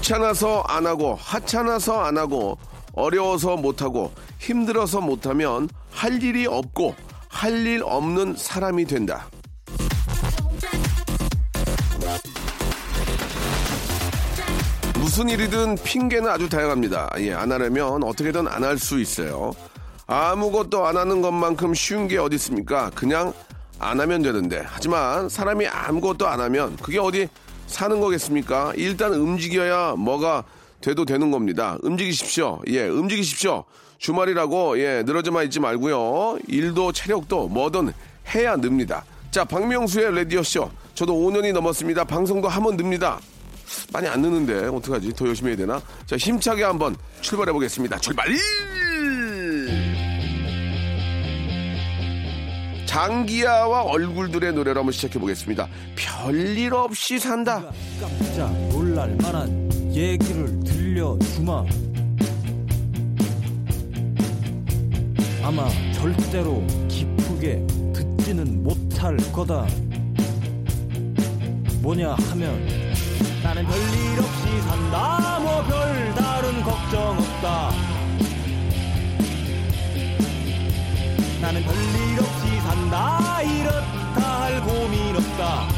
귀찮아서 안 하고 하찮아서 안 하고 어려워서 못하고 힘들어서 못하면 할 일이 없고 할 일 없는 사람이 된다 무슨 일이든 핑계는 아주 다양합니다. 예, 안 하려면 어떻게든 안 할 수 있어요. 아무것도 안 하는 것만큼 쉬운 게 어디 있습니까? 그냥 안 하면 되는데. 하지만 사람이 아무것도 안 하면 그게 어디 사는 거겠습니까? 일단 움직여야 뭐가 돼도 되는 겁니다. 움직이십시오. 예, 움직이십시오. 주말이라고 예, 늘어져만 있지 말고요. 일도 체력도 뭐든 해야 늡니다. 자, 박명수의 라디오쇼. 저도 5년이 넘었습니다. 방송도 하면 늡니다. 많이 안 느는데 어떡하지? 더 열심히 해야 되나? 자 힘차게 한번 출발해 보겠습니다. 출발! 장기야와 얼굴들의 노래로 한번 시작해 보겠습니다. 별일 없이 산다. 깜짝 놀랄 만한 얘기를 들려주마. 아마 절대로 기쁘게 듣지는 못할 거다. 뭐냐 하면 나는 별일 없이 산다. 뭐 별다른 걱정 없다. 나는 별일 없이 산다. 이렇다 할 고민 없다.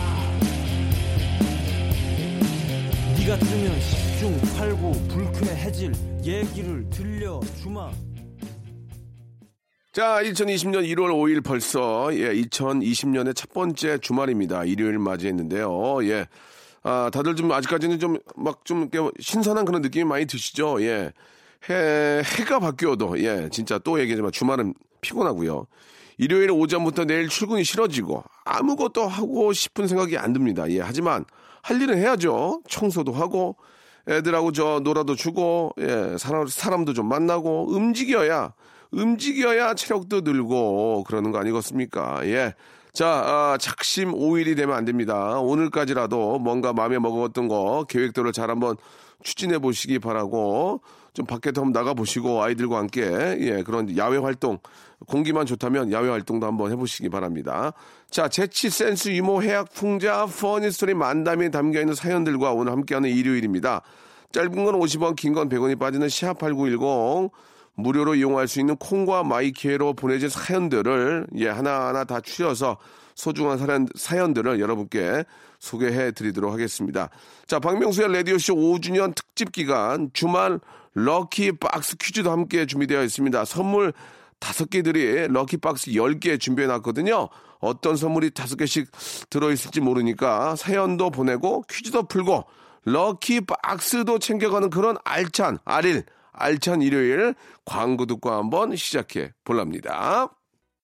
네가 들으면 10중 8구 불쾌해질 얘기를 들려주마. 자, 2020년 1월 5일 벌써 예, 2020년의 첫 번째 주말입니다. 일요일 맞이했는데요. 예. 아, 다들 좀 아직까지는 좀 막좀 신선한 그런 느낌이 많이 드시죠? 예. 해, 해가 바뀌어도, 예, 진짜 또 얘기하지만 주말은 피곤하고요. 일요일 오전부터 내일 출근이 싫어지고 아무것도 하고 싶은 생각이 안 듭니다. 예, 하지만 할 일은 해야죠. 청소도 하고 애들하고 저 놀아도 주고, 예, 사람, 사람도 좀 만나고 움직여야, 움직여야 체력도 늘고 그러는 거 아니겠습니까? 예. 자, 아, 작심 5일이 되면 안 됩니다. 오늘까지라도 뭔가 마음에 먹었던 거 계획대로 잘 한번 추진해 보시기 바라고 좀 밖에도 한번 나가 보시고 아이들과 함께 예, 그런 야외 활동 공기만 좋다면 야외 활동도 한번 해보시기 바랍니다. 자, 재치, 센스, 유머, 해학, 풍자, funny story 만담이 담겨 있는 사연들과 오늘 함께하는 일요일입니다. 짧은 건 50원, 긴 건 100원이 빠지는 샵 8910 무료로 이용할 수 있는 콩과 마이케이로 보내진 사연들을 예, 하나하나 다 추려서 소중한 사연, 사연들을 여러분께 소개해 드리도록 하겠습니다. 자, 박명수의 라디오쇼 5주년 특집 기간 주말 럭키 박스 퀴즈도 함께 준비되어 있습니다. 선물 다섯 개들이 럭키 박스 10개 준비해 놨거든요. 어떤 선물이 다섯 개씩 들어있을지 모르니까 사연도 보내고 퀴즈도 풀고 럭키 박스도 챙겨가는 그런 알찬, 알일, 알찬 일요일 광고 듣고 한번 시작해 볼랍니다.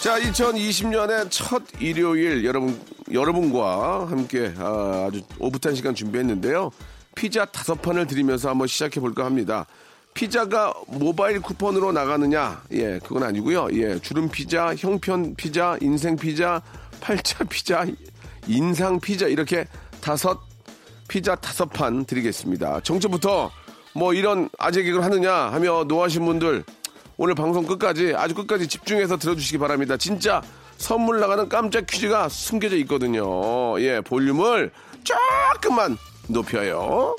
자, 2020년의 첫 일요일 여러분 여러분과 함께 아, 아주 오붓한 시간 준비했는데요. 피자 다섯 판을 드리면서 한번 시작해 볼까 합니다. 피자가 모바일 쿠폰으로 나가느냐? 예, 그건 아니고요. 예, 주름 피자, 형편 피자, 인생 피자, 팔자 피자, 인상 피자 이렇게 다섯 피자 다섯 판 드리겠습니다. 정초부터 뭐 이런 아재 개그를 하느냐 하며 노하신 분들 오늘 방송 끝까지 아주 끝까지 집중해서 들어주시기 바랍니다. 진짜 선물 나가는 깜짝 퀴즈가 숨겨져 있거든요. 예, 볼륨을 조금만 높여요.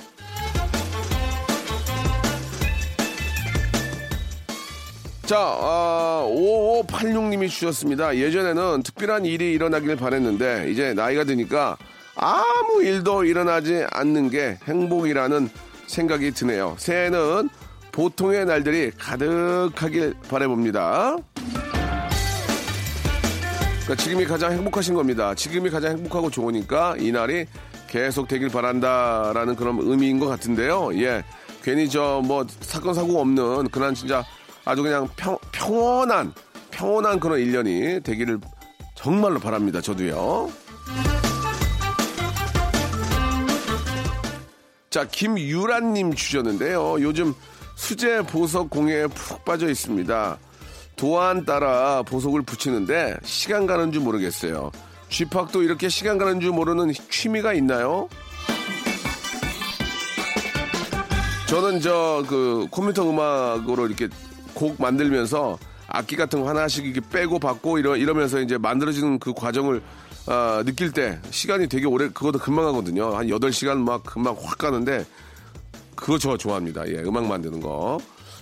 자, 아, 5586님이 주셨습니다. 예전에는 특별한 일이 일어나길 바랬는데, 이제 나이가 드니까 아무 일도 일어나지 않는 게 행복이라는 생각이 드네요. 새해는 보통의 날들이 가득하길 바래봅니다. 그러니까 지금이 가장 행복하신 겁니다. 지금이 가장 행복하고 좋으니까 이 날이 계속 되길 바란다라는 그런 의미인 것 같은데요. 예. 괜히 저 뭐 사건 사고 없는 그런 진짜 아주 그냥 평, 평온한 평온한 그런 일년이 되기를 정말로 바랍니다. 저도요. 자, 김유란님 주셨는데요. 요즘 수제 보석 공예에 푹 빠져 있습니다. 도안 따라 보석을 붙이는데 시간 가는 줄 모르겠어요. 쥐팍도 이렇게 시간 가는 줄 모르는 취미가 있나요? 저는 저 그 컴퓨터 음악으로 이렇게 곡 만들면서 악기 같은 거 하나씩 이렇게 빼고 받고 이러, 이러면서 이제 만들어지는 그 과정을 아, 느낄 때 시간이 되게 오래 그것도 금방 하거든요. 한 8시간 막 금방 확 가는데 그거 저 좋아합니다. 예, 음악 만드는 거.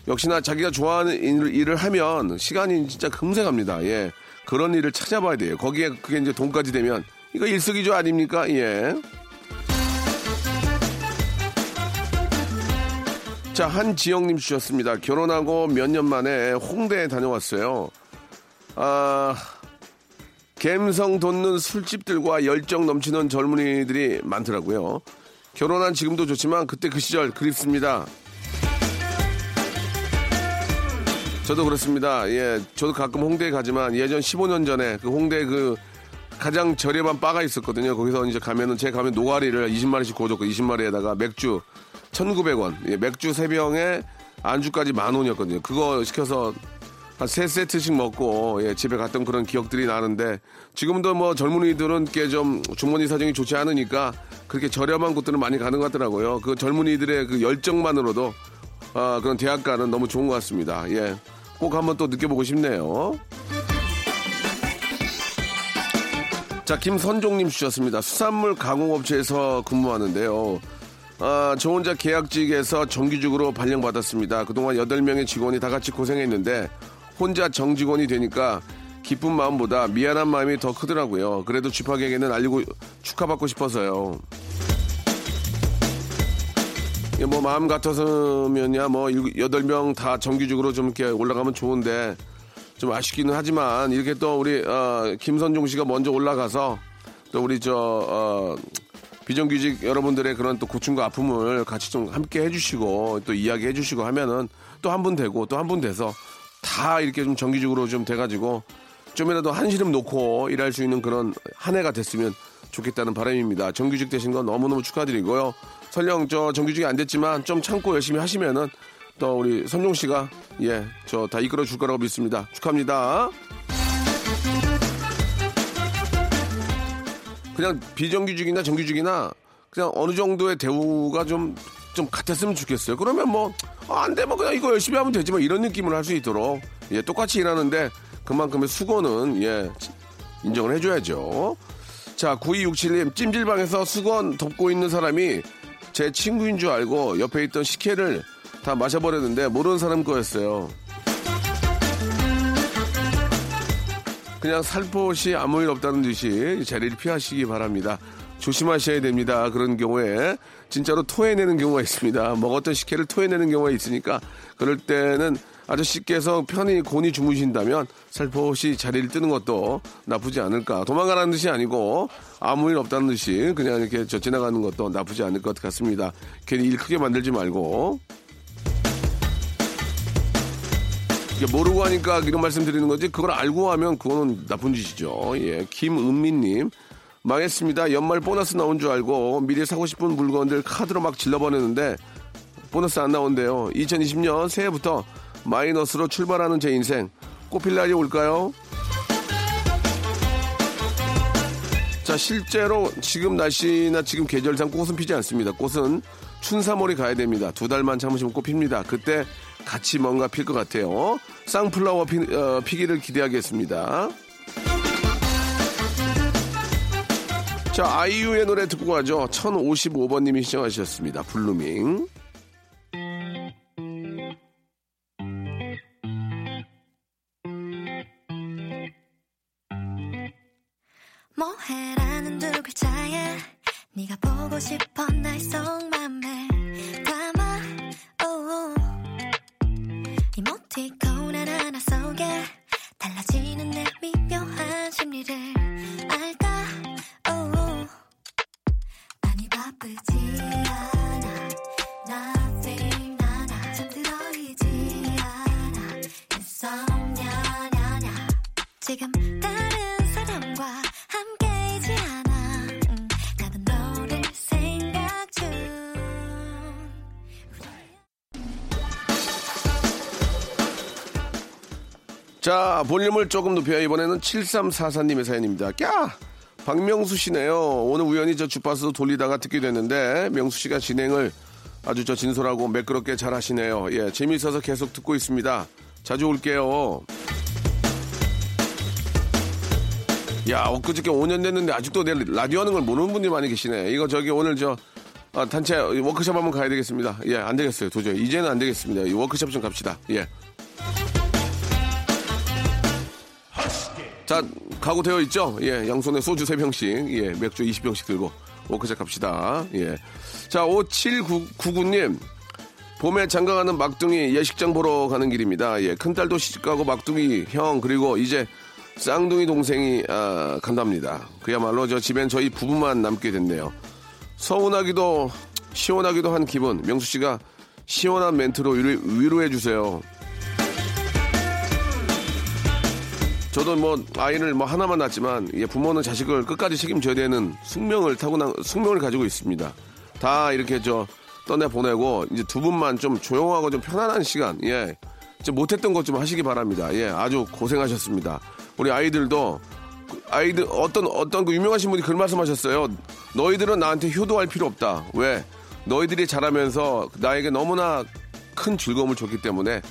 역시나 자기가 좋아하는 일을, 일을 하면 시간이 진짜 금세 갑니다. 예. 그런 일을 찾아봐야 돼요. 거기에 그게 이제 돈까지 되면 이거 일석이조 아닙니까? 예. 자, 한지영님 주셨습니다. 결혼하고 몇 년 만에 홍대에 다녀왔어요. 아, 갬성 돋는 술집들과 열정 넘치는 젊은이들이 많더라고요. 결혼한 지금도 좋지만 그때 그 시절 그립습니다. 저도 그렇습니다. 예, 저도 가끔 홍대에 가지만 예전 15년 전에 그 홍대 그 가장 저렴한 바가 있었거든요. 거기서 이제 가면은 제가 가면 노가리를 20마리씩 구워줬고 20마리에다가 맥주 1,900원. 예, 맥주 3병에 안주까지 만 원이었거든요. 그거 시켜서 한 세 세트씩 먹고 예, 집에 갔던 그런 기억들이 나는데 지금도 뭐 젊은이들은 꽤 좀 주머니 사정이 좋지 않으니까 그렇게 저렴한 곳들은 많이 가는 것 같더라고요. 그 젊은이들의 그 열정만으로도 아, 그런 대학가는 너무 좋은 것 같습니다. 예. 꼭 한번 또 느껴보고 싶네요. 자, 김선종님 주셨습니다. 수산물 가공업체에서 근무하는데요. 아, 저 혼자 계약직에서 정규직으로 발령받았습니다. 그동안 8명의 직원이 다 같이 고생했는데 혼자 정직원이 되니까 기쁜 마음보다 미안한 마음이 더 크더라고요. 그래도 쥐팍에게는 알리고 축하받고 싶어서요. 예, 뭐 마음 같아서면야 뭐 여덟 명 다 정규직으로 좀 이렇게 올라가면 좋은데 좀 아쉽기는 하지만 이렇게 또 우리 어, 김선종 씨가 먼저 올라가서 또 우리 저 어, 비정규직 여러분들의 그런 또 고충과 아픔을 같이 좀 함께 해주시고 또 이야기 해주시고 하면은 또 한 분 되고 또 한 분 돼서 다 이렇게 좀 정규직으로 좀 돼가지고 좀이라도 한시름 놓고 일할 수 있는 그런 한 해가 됐으면 좋겠다는 바람입니다. 정규직 되신 건 너무너무 축하드리고요. 설령 저 정규직이 안 됐지만 좀 참고 열심히 하시면은 또 우리 선종 씨가 예, 저 다 이끌어 줄 거라고 믿습니다. 축하합니다. 그냥 비정규직이나 정규직이나 그냥 어느 정도의 대우가 좀, 좀 같았으면 좋겠어요. 그러면 뭐, 아, 안 돼, 뭐 그냥 이거 열심히 하면 되지만 이런 느낌을 할 수 있도록, 예, 똑같이 일하는데 그만큼의 수고는, 예, 인정을 해줘야죠. 자, 9267님, 찜질방에서 수건 덮고 있는 사람이 제 친구인 줄 알고 옆에 있던 식혜를 다 마셔버렸는데 모르는 사람 거였어요. 그냥 살포시 아무 일 없다는 듯이 자리를 피하시기 바랍니다. 조심하셔야 됩니다. 그런 경우에 진짜로 토해내는 경우가 있습니다. 먹었던 식혜를 토해내는 경우가 있으니까 그럴 때는 아저씨께서 편히 곤히 주무신다면 살포시 자리를 뜨는 것도 나쁘지 않을까. 도망가라는 뜻이 아니고 아무 일 없다는 듯이 그냥 이렇게 저 지나가는 것도 나쁘지 않을 것 같습니다. 괜히 일 크게 만들지 말고. 모르고 하니까 이런 말씀 드리는 거지 그걸 알고 하면 그거는 나쁜 짓이죠. 예, 김은미님 망했습니다. 연말 보너스 나온 줄 알고 미리 사고 싶은 물건들 카드로 막 질러버렸는데 보너스 안 나온대요. 2020년 새해부터 마이너스로 출발하는 제 인생 꽃필 날이 올까요? 자 실제로 지금 날씨나 지금 계절상 꽃은 피지 않습니다. 꽃은 춘삼월이 가야 됩니다. 두 달만 참으시면 꽃 핍니다. 그때 같이 뭔가 필 것 같아요. 쌍flower 피, 어, 피기를 기대하겠습니다. 자, 아이유의 노래 듣고 가죠. 1055번님이 신청하셨습니다. Blooming. 지금 다른 사람과 함께이지 않아 음, 나도 너를 생각 중 자, 볼륨을 조금 높여요. 이번에는 7344님의 사연입니다. 꺄! 박명수 씨네요. 오늘 우연히 저 주파수 돌리다가 듣게 됐는데, 명수 씨가 진행을 아주 저 진솔하고 매끄럽게 잘 하시네요. 예, 재미있어서 계속 듣고 있습니다. 자주 올게요. 야, 엊그저께 5년 됐는데 아직도 내 라디오 하는 걸 모르는 분들이 많이 계시네. 이거 저기 오늘 저, 아, 단체 워크숍 한번 가야 되겠습니다. 예, 안 되겠어요. 도저히. 이제는 안 되겠습니다. 이 워크숍 좀 갑시다. 예. 자, 가고 되어 있죠? 예, 양손에 소주 3병씩, 예, 맥주 20병씩 들고 워크샵 갑시다. 예. 자, 5799님. 봄에 장가가는 막둥이 예식장 보러 가는 길입니다. 예, 큰딸도 시집가고 막둥이 형, 그리고 이제 쌍둥이 동생이, 아, 간답니다. 그야말로 저 집엔 저희 부부만 남게 됐네요. 서운하기도, 시원하기도 한 기분. 명수 씨가 시원한 멘트로 위로, 위로해 주세요. 저도 뭐 아이를 뭐 하나만 낳았지만 예, 부모는 자식을 끝까지 책임져야 되는 숙명을 타고난 숙명을 가지고 있습니다. 다 이렇게 저 떠내 보내고 이제 두 분만 좀 조용하고 좀 편안한 시간 예. 좀 못했던 것 좀 하시기 바랍니다. 예, 아주 고생하셨습니다. 우리 아이들도 그 아이들 어떤 어떤 그 유명하신 분이 그런 말씀하셨어요. 너희들은 나한테 효도할 필요 없다. 왜? 너희들이 자라면서 나에게 너무나 큰 즐거움을 줬기 때문에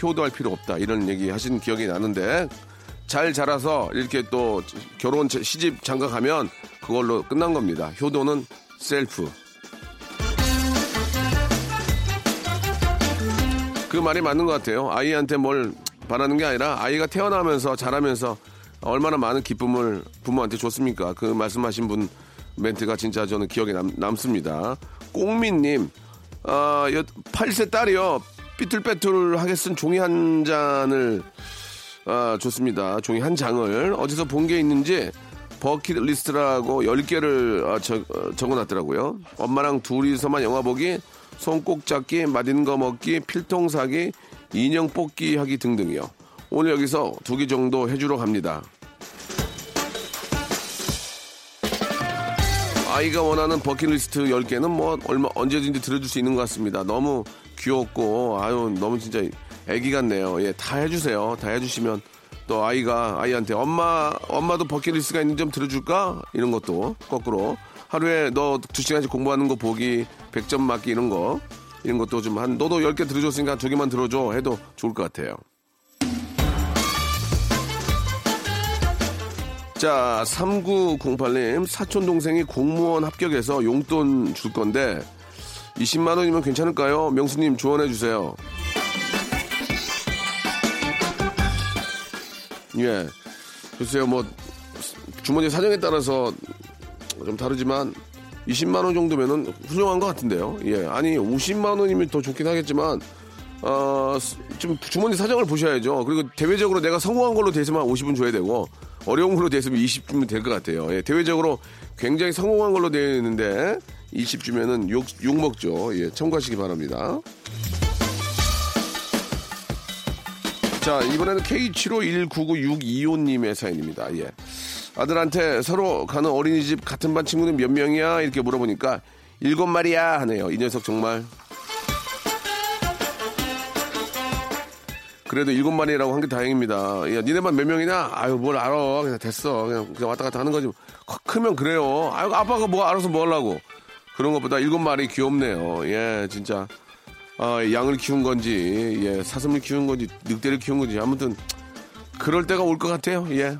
효도할 필요 없다. 이런 얘기 하신 기억이 나는데 잘 자라서 이렇게 또 결혼 시집 장가 가면 그걸로 끝난 겁니다. 효도는 셀프. 그 말이 맞는 것 같아요. 아이한테 뭘 바라는 게 아니라 아이가 태어나면서 자라면서 얼마나 많은 기쁨을 부모한테 줬습니까? 그 말씀하신 분 멘트가 진짜 저는 기억에 남, 남습니다. 꽁민님, 아, 8세 딸이요. 삐뚤빼뚤 하게 쓴 종이 한 잔을 아, 좋습니다. 종이 한 장을 어디서 본 게 있는지 버킷리스트라고 10개를 아, 적, 어, 적어놨더라고요. 엄마랑 둘이서만 영화 보기, 손꼭 잡기, 맛있는 거 먹기, 필통 사기, 인형 뽑기 하기 등등이요. 오늘 여기서 두 개 정도 해주러 갑니다. 아이가 원하는 버킷리스트 10개는 뭐 얼마 언제든지 들어줄 수 있는 것 같습니다. 너무 귀엽고 아유 너무 진짜 애기 같네요. 예, 다 해주세요. 다 해주시면 또 아이가 아이한테 엄마 엄마도 버킷리스트가 있는지 좀 들어줄까 이런 것도 거꾸로 하루에 너 두 시간씩 공부하는 거 보기 100점 맞기 이런 거 이런 것도 좀 한 너도 10개 들어줬으니까 두 개만 들어줘 해도 좋을 것 같아요. 자, 3908님, 사촌 동생이 공무원 합격해서 용돈 줄 건데 20만 원이면 괜찮을까요? 명수님 조언해 주세요. 예. 글쎄요, 뭐, 주머니 사정에 따라서 좀 다르지만 20만 원 정도면은 훌륭한 것 같은데요. 예. 아니, 50만 원이면 더 좋긴 하겠지만, 어, 좀 주머니 사정을 보셔야죠. 그리고 대외적으로 내가 성공한 걸로 돼 있으면 50은 줘야 되고, 어려운 걸로 돼 있으면 20 주면 될 것 같아요. 예. 대외적으로 굉장히 성공한 걸로 되어 있는데, 20 주면은 욕, 욕 먹죠. 예. 참고하시기 바랍니다. 자, 이번에는 K75199625님의 사연입니다. 예. 아들한테 서로 가는 어린이집 같은 반 친구는 몇 명이야? 이렇게 물어보니까 일곱 마리야 하네요. 이 녀석 정말. 그래도 일곱 마리라고 한 게 다행입니다. 야, 니네만 몇 명이냐? 아유, 뭘 알아. 그냥 됐어. 그냥, 그냥 왔다 갔다 하는 거지. 커- 크면 그래요. 아유, 아빠가 뭐 알아서 뭐 하려고. 그런 것보다 일곱 마리 귀엽네요. 예, 진짜. 아, 양을 키운 건지, 예, 사슴을 키운 건지, 늑대를 키운 건지, 아무튼, 그럴 때가 올 것 같아요, 예.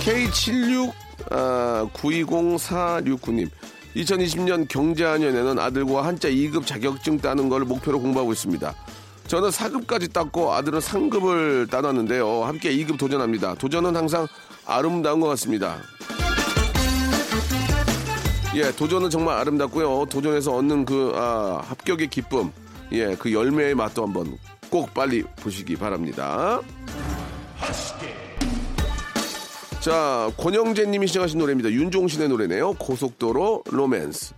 K76, 아, 920469님. 2020년 경제학년에는 아들과 한자 2급 자격증 따는 걸 목표로 공부하고 있습니다. 저는 4급까지 땄고 아들은 상급을 따놨는데요. 함께 2급 도전합니다. 도전은 항상 아름다운 것 같습니다. 예, 도전은 정말 아름답고요. 도전에서 얻는 그 아, 합격의 기쁨, 예, 그 열매의 맛도 한번 꼭 빨리 보시기 바랍니다. 자, 권영재 님이 시청하신 노래입니다. 윤종신의 노래네요. 고속도로 로맨스.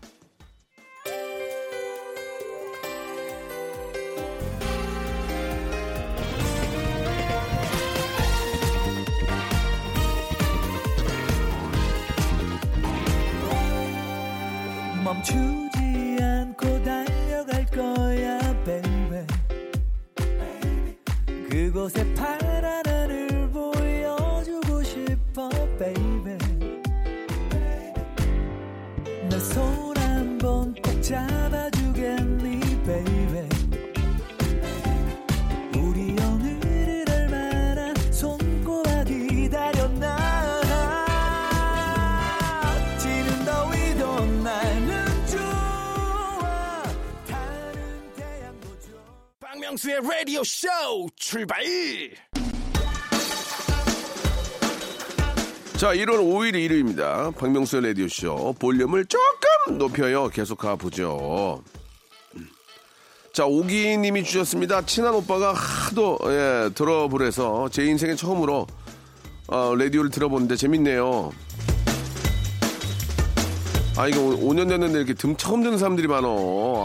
출발 자, 1월 5일 일요일입니다. 박명수의 라디오쇼. 볼륨을 조금 높여요. 계속 가보죠. 자, 오기 님이 주셨습니다. 친한 오빠가 하도, 예, 들어보래서 제 인생에 처음으로, 어, 라디오를 들어보는데 재밌네요. 아, 이거 5년 됐는데 이렇게 등 처음 듣는 사람들이 많어.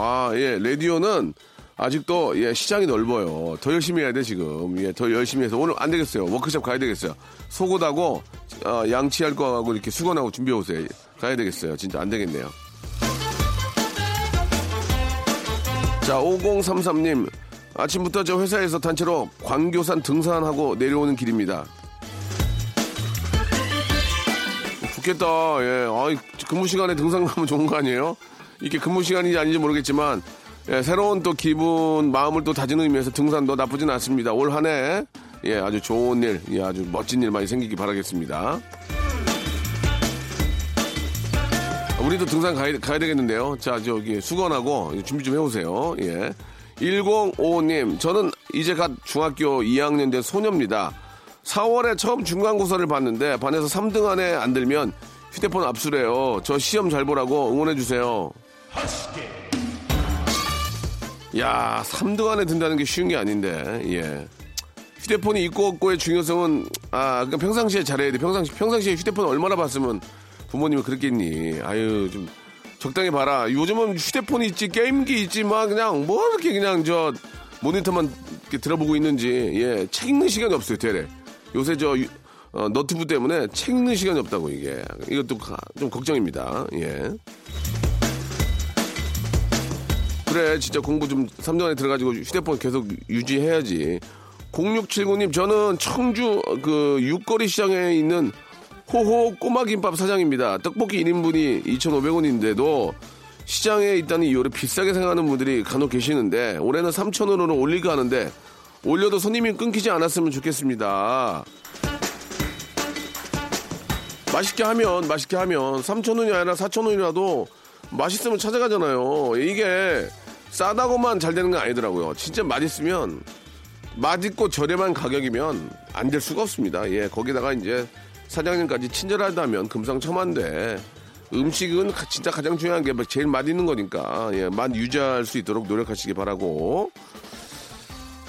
아, 예, 라디오는 아직도, 예, 시장이 넓어요. 더 열심히 해야 돼, 지금. 예, 더 열심히 해서. 오늘 안 되겠어요. 워크숍 가야 되겠어요. 속옷하고, 어, 양치할 거하고 이렇게 수건하고 준비해 오세요. 가야 되겠어요. 진짜 안 되겠네요. 자, 5033님. 아침부터 저 회사에서 단체로 광교산 등산하고 내려오는 길입니다. 좋겠다. 예. 아이, 근무 시간에 등산 가면 좋은 거 아니에요? 이게 근무 시간인지 아닌지 모르겠지만, 예, 새로운 또 기분, 마음을 또 다지는 의미에서 등산도 나쁘진 않습니다. 올 한 해, 예, 아주 좋은 일, 예, 아주 멋진 일 많이 생기기 바라겠습니다. 우리도 등산 가야, 가야 되겠는데요. 자, 저기 수건하고 준비 좀 해오세요. 예. 1055님, 저는 이제 갓 중학교 2학년 된 소녀입니다. 4월에 처음 중간고사를 봤는데 반에서 3등 안에 안 들면 휴대폰 압수래요. 저 시험 잘 보라고 응원해주세요. 야, 3등 안에 든다는 게 쉬운 게 아닌데, 예. 휴대폰이 있고 없고의 중요성은, 아, 그러니까 평상시에 잘해야 돼. 평상시, 평상시에 휴대폰 얼마나 봤으면 부모님이 그랬겠니. 아유, 좀 적당히 봐라. 요즘은 휴대폰이 있지, 게임기 있지, 막 그냥 뭐 이렇게 그냥 저 모니터만 이렇게 들어보고 있는지, 예, 책 읽는 시간이 없어요, 되레. 요새 저 유- 어, 너트브 때문에 책 읽는 시간이 없다고, 이게. 이것도 가- 좀 걱정입니다, 예. 그래, 진짜 공부 좀 3년 안에 들어가지고 휴대폰 계속 유지해야지. 0679님, 저는 청주 그 육거리 시장에 있는 호호 꼬마김밥 사장입니다. 떡볶이 1인분이 2,500원인데도 시장에 있다는 이유로 비싸게 생각하는 분들이 간혹 계시는데 올해는 3,000원으로 올릴까 하는데 올려도 손님이 끊기지 않았으면 좋겠습니다. 맛있게 하면 맛있게 하면 3,000원이 아니라 4,000원이라도 맛있으면 찾아가잖아요. 이게 싸다고만 잘 되는 건 아니더라고요. 진짜 맛있으면 맛있고 저렴한 가격이면 안 될 수가 없습니다. 예, 거기다가 이제 사장님까지 친절하다면 금상첨화인데 음식은 가- 진짜 가장 중요한 게 제일 맛있는 거니까 예, 맛 유지할 수 있도록 노력하시기 바라고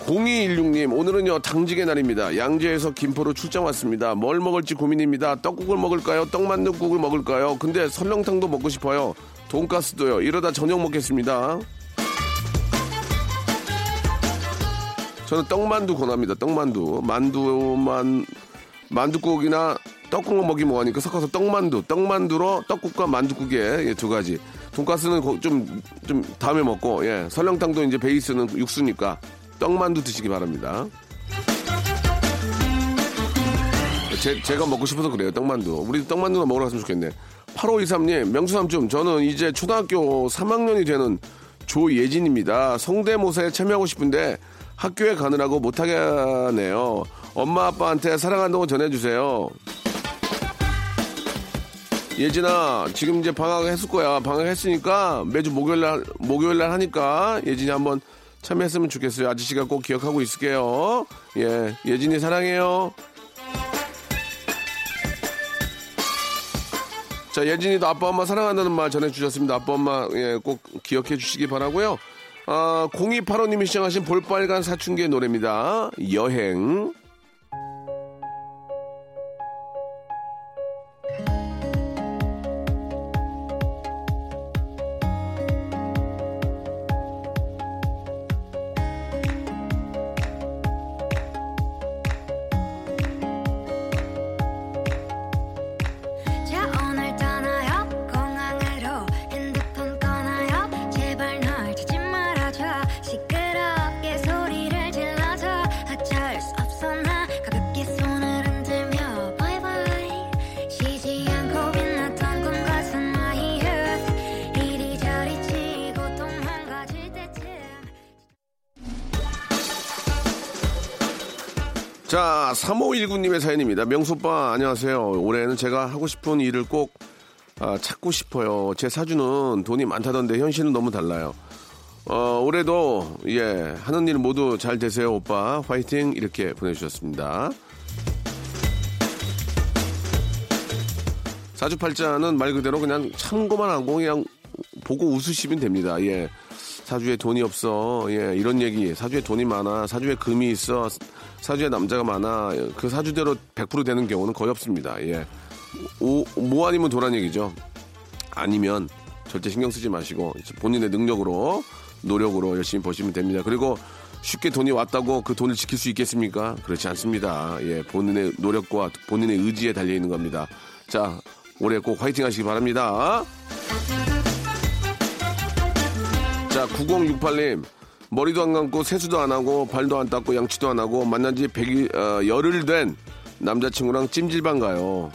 0216님 오늘은요 당직의 날입니다. 양재에서 김포로 출장 왔습니다. 뭘 먹을지 고민입니다. 떡국을 먹을까요? 떡만둣국을 먹을까요? 근데 설렁탕도 먹고 싶어요. 돈가스도요. 이러다 저녁 먹겠습니다. 저는 떡만두 권합니다. 떡만두. 만두만 만두국이나 떡국만 먹이면 뭐하니까 섞어서 떡만두. 떡만두로 떡국과 만두국에 예, 두 가지. 돈가스는 좀좀 다음에 먹고 예. 설렁탕도 이제 베이스는 육수니까 떡만두 드시기 바랍니다. 제, 제가 먹고 싶어서 그래요. 떡만두. 우리 떡만두나 먹으러 갔으면 좋겠네. 8523님, 명수삼촌, 저는 이제 초등학교 3학년이 되는 조예진입니다. 성대모사에 참여하고 싶은데 학교에 가느라고 못하게 하네요. 엄마 아빠한테 사랑한다고 전해주세요. 예진아, 지금 이제 방학했을 거야. 방학했으니까 매주 목요일 날, 목요일 날 하니까 예진이 한번 참여했으면 좋겠어요. 아저씨가 꼭 기억하고 있을게요. 예, 예진이 사랑해요. 자, 예진이도 아빠 엄마 사랑한다는 말 전해주셨습니다. 아빠 엄마 예, 꼭 기억해 주시기 바라고요. 아, 0285님이 시청하신 볼빨간 사춘기의 노래입니다. 여행. 3519님의 사연입니다. 명소빠, 안녕하세요. 올해는 제가 하고 싶은 일을 꼭 아, 찾고 싶어요. 제 사주는 돈이 많다던데 현실은 너무 달라요. 어, 올해도, 예, 하는 일 모두 잘 되세요, 오빠. 화이팅! 이렇게 보내주셨습니다. 사주팔자는 말 그대로 그냥 참고만 하고 그냥 보고 웃으시면 됩니다. 예. 사주에 돈이 없어. 예, 이런 얘기. 사주에 돈이 많아. 사주에 금이 있어. 사주에 남자가 많아. 그 사주대로 100% 되는 경우는 거의 없습니다. 예. 오, 뭐 아니면 도란 얘기죠. 아니면 절대 신경 쓰지 마시고 본인의 능력으로 노력으로 열심히 버시면 됩니다. 그리고 쉽게 돈이 왔다고 그 돈을 지킬 수 있겠습니까? 그렇지 않습니다. 예, 본인의 노력과 본인의 의지에 달려 있는 겁니다. 자, 올해 꼭 화이팅 하시기 바랍니다. 자, 9068님. 머리도 안 감고 세수도 안 하고 발도 안 닦고 양치도 안 하고 만난 지 100일, 어, 열흘 된 남자친구랑 찜질방 가요.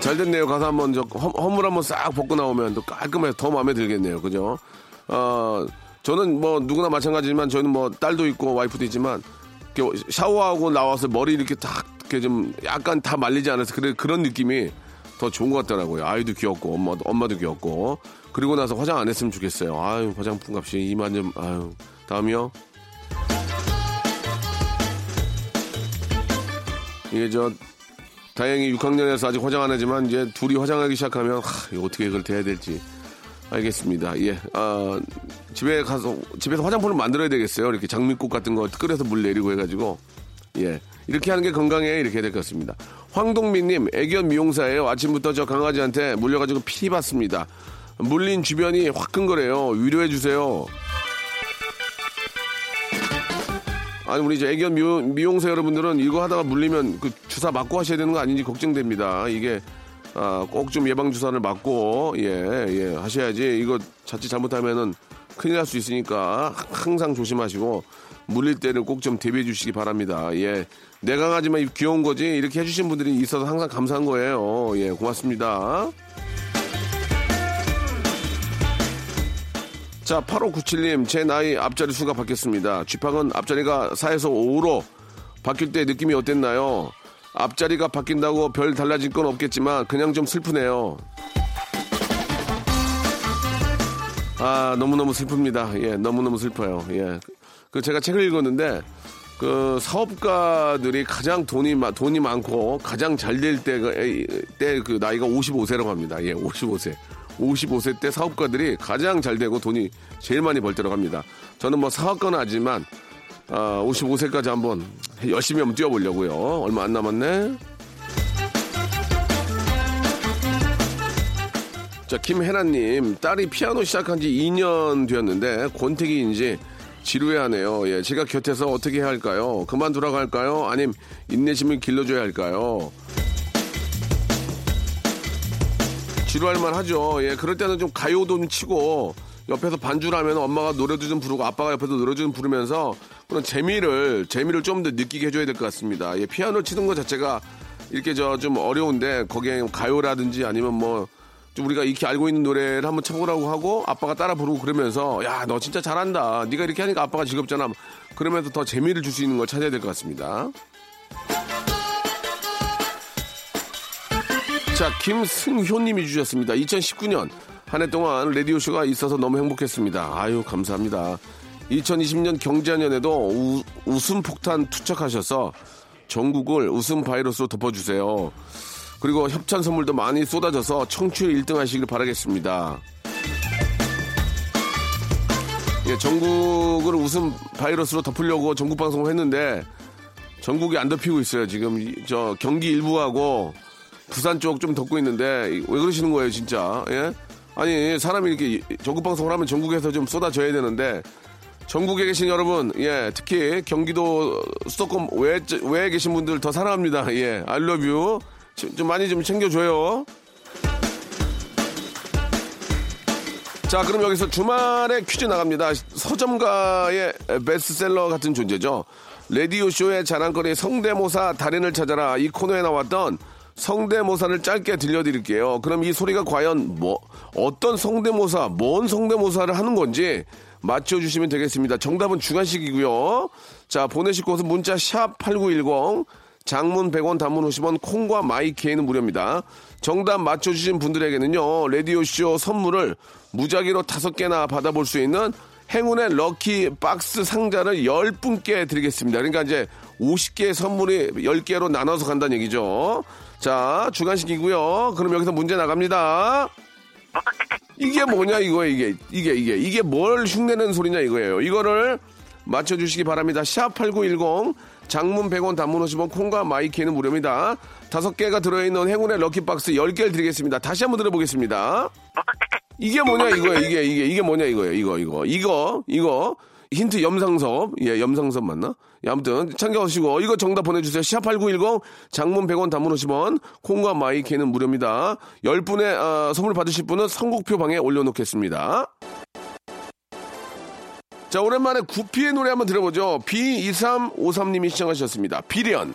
잘 됐네요. 가서 한번 저 허, 허물 한번 싹 벗고 나오면 또 깔끔해서 더 마음에 들겠네요. 그죠? 어, 저는 뭐 누구나 마찬가지지만 저는 뭐 딸도 있고 와이프도 있지만 샤워하고 나와서 머리 이렇게 딱 이렇게 좀 약간 다 말리지 않아서 그래 그런 느낌이 더 좋은 것 같더라고요. 아이도 귀엽고 엄마도 엄마도 귀엽고 그리고 나서 화장 안 했으면 좋겠어요. 아유 화장품 값이 이만 좀 아유 다음이요. 이게 저 다행히 6학년에서 아직 화장 안 하지만 이제 둘이 화장하기 시작하면 하, 이거 어떻게 그걸 대야 될지 알겠습니다. 예, 아, 집에 가서 집에서 화장품을 만들어야 되겠어요. 이렇게 장미꽃 같은 거 끓여서 물 내리고 해가지고 예, 이렇게 하는 게 건강에 이렇게 해야 될 것 같습니다. 황동민님, 애견 미용사예요. 아침부터 저 강아지한테 물려가지고 피 받습니다. 물린 주변이 화끈거려요. 위로해 주세요. 아니 우리 이제 애견 미용, 미용 사 여러분들은 이거 하다가 물리면 그 주사 맞고 하셔야 되는 거 아닌지 걱정됩니다. 이게 아, 꼭 좀 예방 주사를 맞고 예, 예, 하셔야지 이거 자칫 잘못하면은 큰일 날 수 있으니까 항상 조심하시고 물릴 때는 꼭 좀 대비해 주시기 바랍니다. 예. 내 강아지만 귀여운 거지 이렇게 해주신 분들이 있어서 항상 감사한 거예요. 예, 고맙습니다. 자, 8597님, 제 나이 앞자리 수가 바뀌었습니다. 쥐팡은 앞자리가 4에서 5로 바뀔 때 느낌이 어땠나요? 앞자리가 바뀐다고 별 달라질 건 없겠지만 그냥 좀 슬프네요. 아, 너무너무 슬픕니다. 예, 너무너무 슬퍼요. 예. 그 제가 책을 읽었는데 그 사업가들이 가장 돈이 마- 돈이 많고 가장 잘될때그 나이가 55세라고 합니다. 예, 55세. 55세 때 사업가들이 가장 잘 되고 돈이 제일 많이 벌 때라고 합니다. 저는 뭐 사업가는 아니지만 아, 55세까지 한번 열심히 한번 뛰어보려고요. 얼마 안 남았네. 자, 김혜란님, 딸이 피아노 시작한 지 2년 되었는데, 권태기인지 지루해하네요. 예, 제가 곁에서 어떻게 해야 할까요? 그만두라고 할까요? 아님 인내심을 길러줘야 할까요? 지루할 만 하죠. 예, 그럴 때는 좀 가요도 좀 치고, 옆에서 반주를 하면 엄마가 노래도 좀 부르고, 아빠가 옆에서 노래 좀 부르면서, 그런 재미를, 재미를 좀 더 느끼게 해줘야 될 것 같습니다. 예, 피아노 치는 것 자체가 이렇게 저 좀 어려운데, 거기에 가요라든지 아니면 뭐, 좀 우리가 익히 알고 있는 노래를 한번 쳐보라고 하고 아빠가 따라 부르고 그러면서 야 너 진짜 잘한다 네가 이렇게 하니까 아빠가 즐겁잖아 그러면서 더 재미를 줄 수 있는 걸 찾아야 될 것 같습니다 자 김승효님이 주셨습니다 2019년 한 해 동안 라디오쇼가 있어서 너무 행복했습니다 아유 감사합니다 2020년 경자년에도 우, 웃음 폭탄 투척하셔서 전국을 웃음 바이러스로 덮어주세요 그리고 협찬 선물도 많이 쏟아져서 청취율 1등 하시길 바라겠습니다. 예, 전국을 웃음 바이러스로 덮으려고 전국 방송을 했는데 전국이 안 덮이고 있어요. 지금 이- 저 경기 일부하고 부산 쪽 좀 덮고 있는데 왜 그러시는 거예요, 진짜? 예? 아니 사람이 이렇게 전국 방송을 하면 전국에서 좀 쏟아져야 되는데 전국에 계신 여러분, 예, 특히 경기도 수도권 외, 외에 계신 분들 더 사랑합니다. 예, 알러뷰 좀 많이 좀 챙겨줘요. 자, 그럼 여기서 주말에 퀴즈 나갑니다. 서점가의 베스트셀러 같은 존재죠. 라디오 쇼의 자랑거리 성대모사 달인을 찾아라 이 코너에 나왔던 성대모사를 짧게 들려드릴게요. 그럼 이 소리가 과연 뭐, 어떤 성대모사, 뭔 성대모사를 하는 건지 맞춰주시면 되겠습니다. 정답은 주간식이고요. 자, 보내실 곳은 문자 샵 8910 장문 100원, 단문 50원, 콩과 마이케이는 무료입니다. 정답 맞춰주신 분들에게는요, 라디오쇼 선물을 무작위로 다섯 개나 받아볼 수 있는 행운의 럭키 박스 상자를 10분께 드리겠습니다. 그러니까 이제 50개의 선물이 10개로 나눠서 간다는 얘기죠. 자, 주간식이고요. 그럼 여기서 문제 나갑니다. 이게 뭐냐 이거예요 이게. 이게 이게. 이게 뭘 흉내내는 소리냐 이거예요. 이거를 맞춰주시기 바랍니다. 샵8910 장문 100원 단문 50원 콩과 마이케이는 무료입니다. 다섯 개가 들어있는 행운의 lucky box 10개를 드리겠습니다. 다시 한번 들어보겠습니다. 이게 뭐냐 이거예요 이게 이게. 이게 뭐냐 이거예요. 이거 이거. 이거 이거 힌트 염상섭. 예 염상섭 맞나? 예, 아무튼 참고하시고 이거 정답 보내주세요. 샵8910 장문 100원 단문 50원 콩과 마이키는 무료입니다. 10분의 어, 선물 받으실 분은 선곡표 방에 올려놓겠습니다. 자 오랜만에 구피의 노래 한번 들어보죠. B2353님이 시청하셨습니다. 비련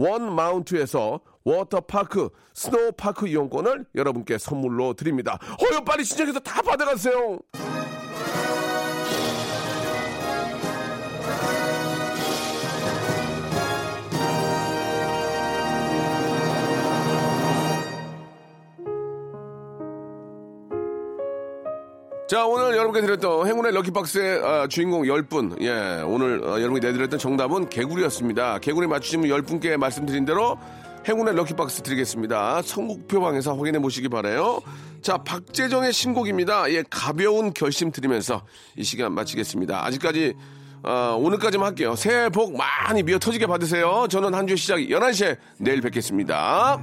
원 마운트에서 워터파크 스노우파크 이용권을 여러분께 선물로 드립니다. 어여 빨리 신청해서 다 받아가세요. 자, 오늘 여러분께 드렸던 행운의 럭키박스의 아, 주인공 10분. 예, 오늘 어, 여러분이 내드렸던 정답은 개구리였습니다. 개구리 맞추시면 10분께 말씀드린 대로 행운의 럭키박스 드리겠습니다. 성국표 방에서 확인해 보시기 바래요. 자, 박재정의 신곡입니다. 예, 가벼운 결심 드리면서 이 시간 마치겠습니다. 아직까지 어, 오늘까지만 할게요. 새해 복 많이 미어 터지게 받으세요. 저는 한 주 시작 11시에 내일 뵙겠습니다.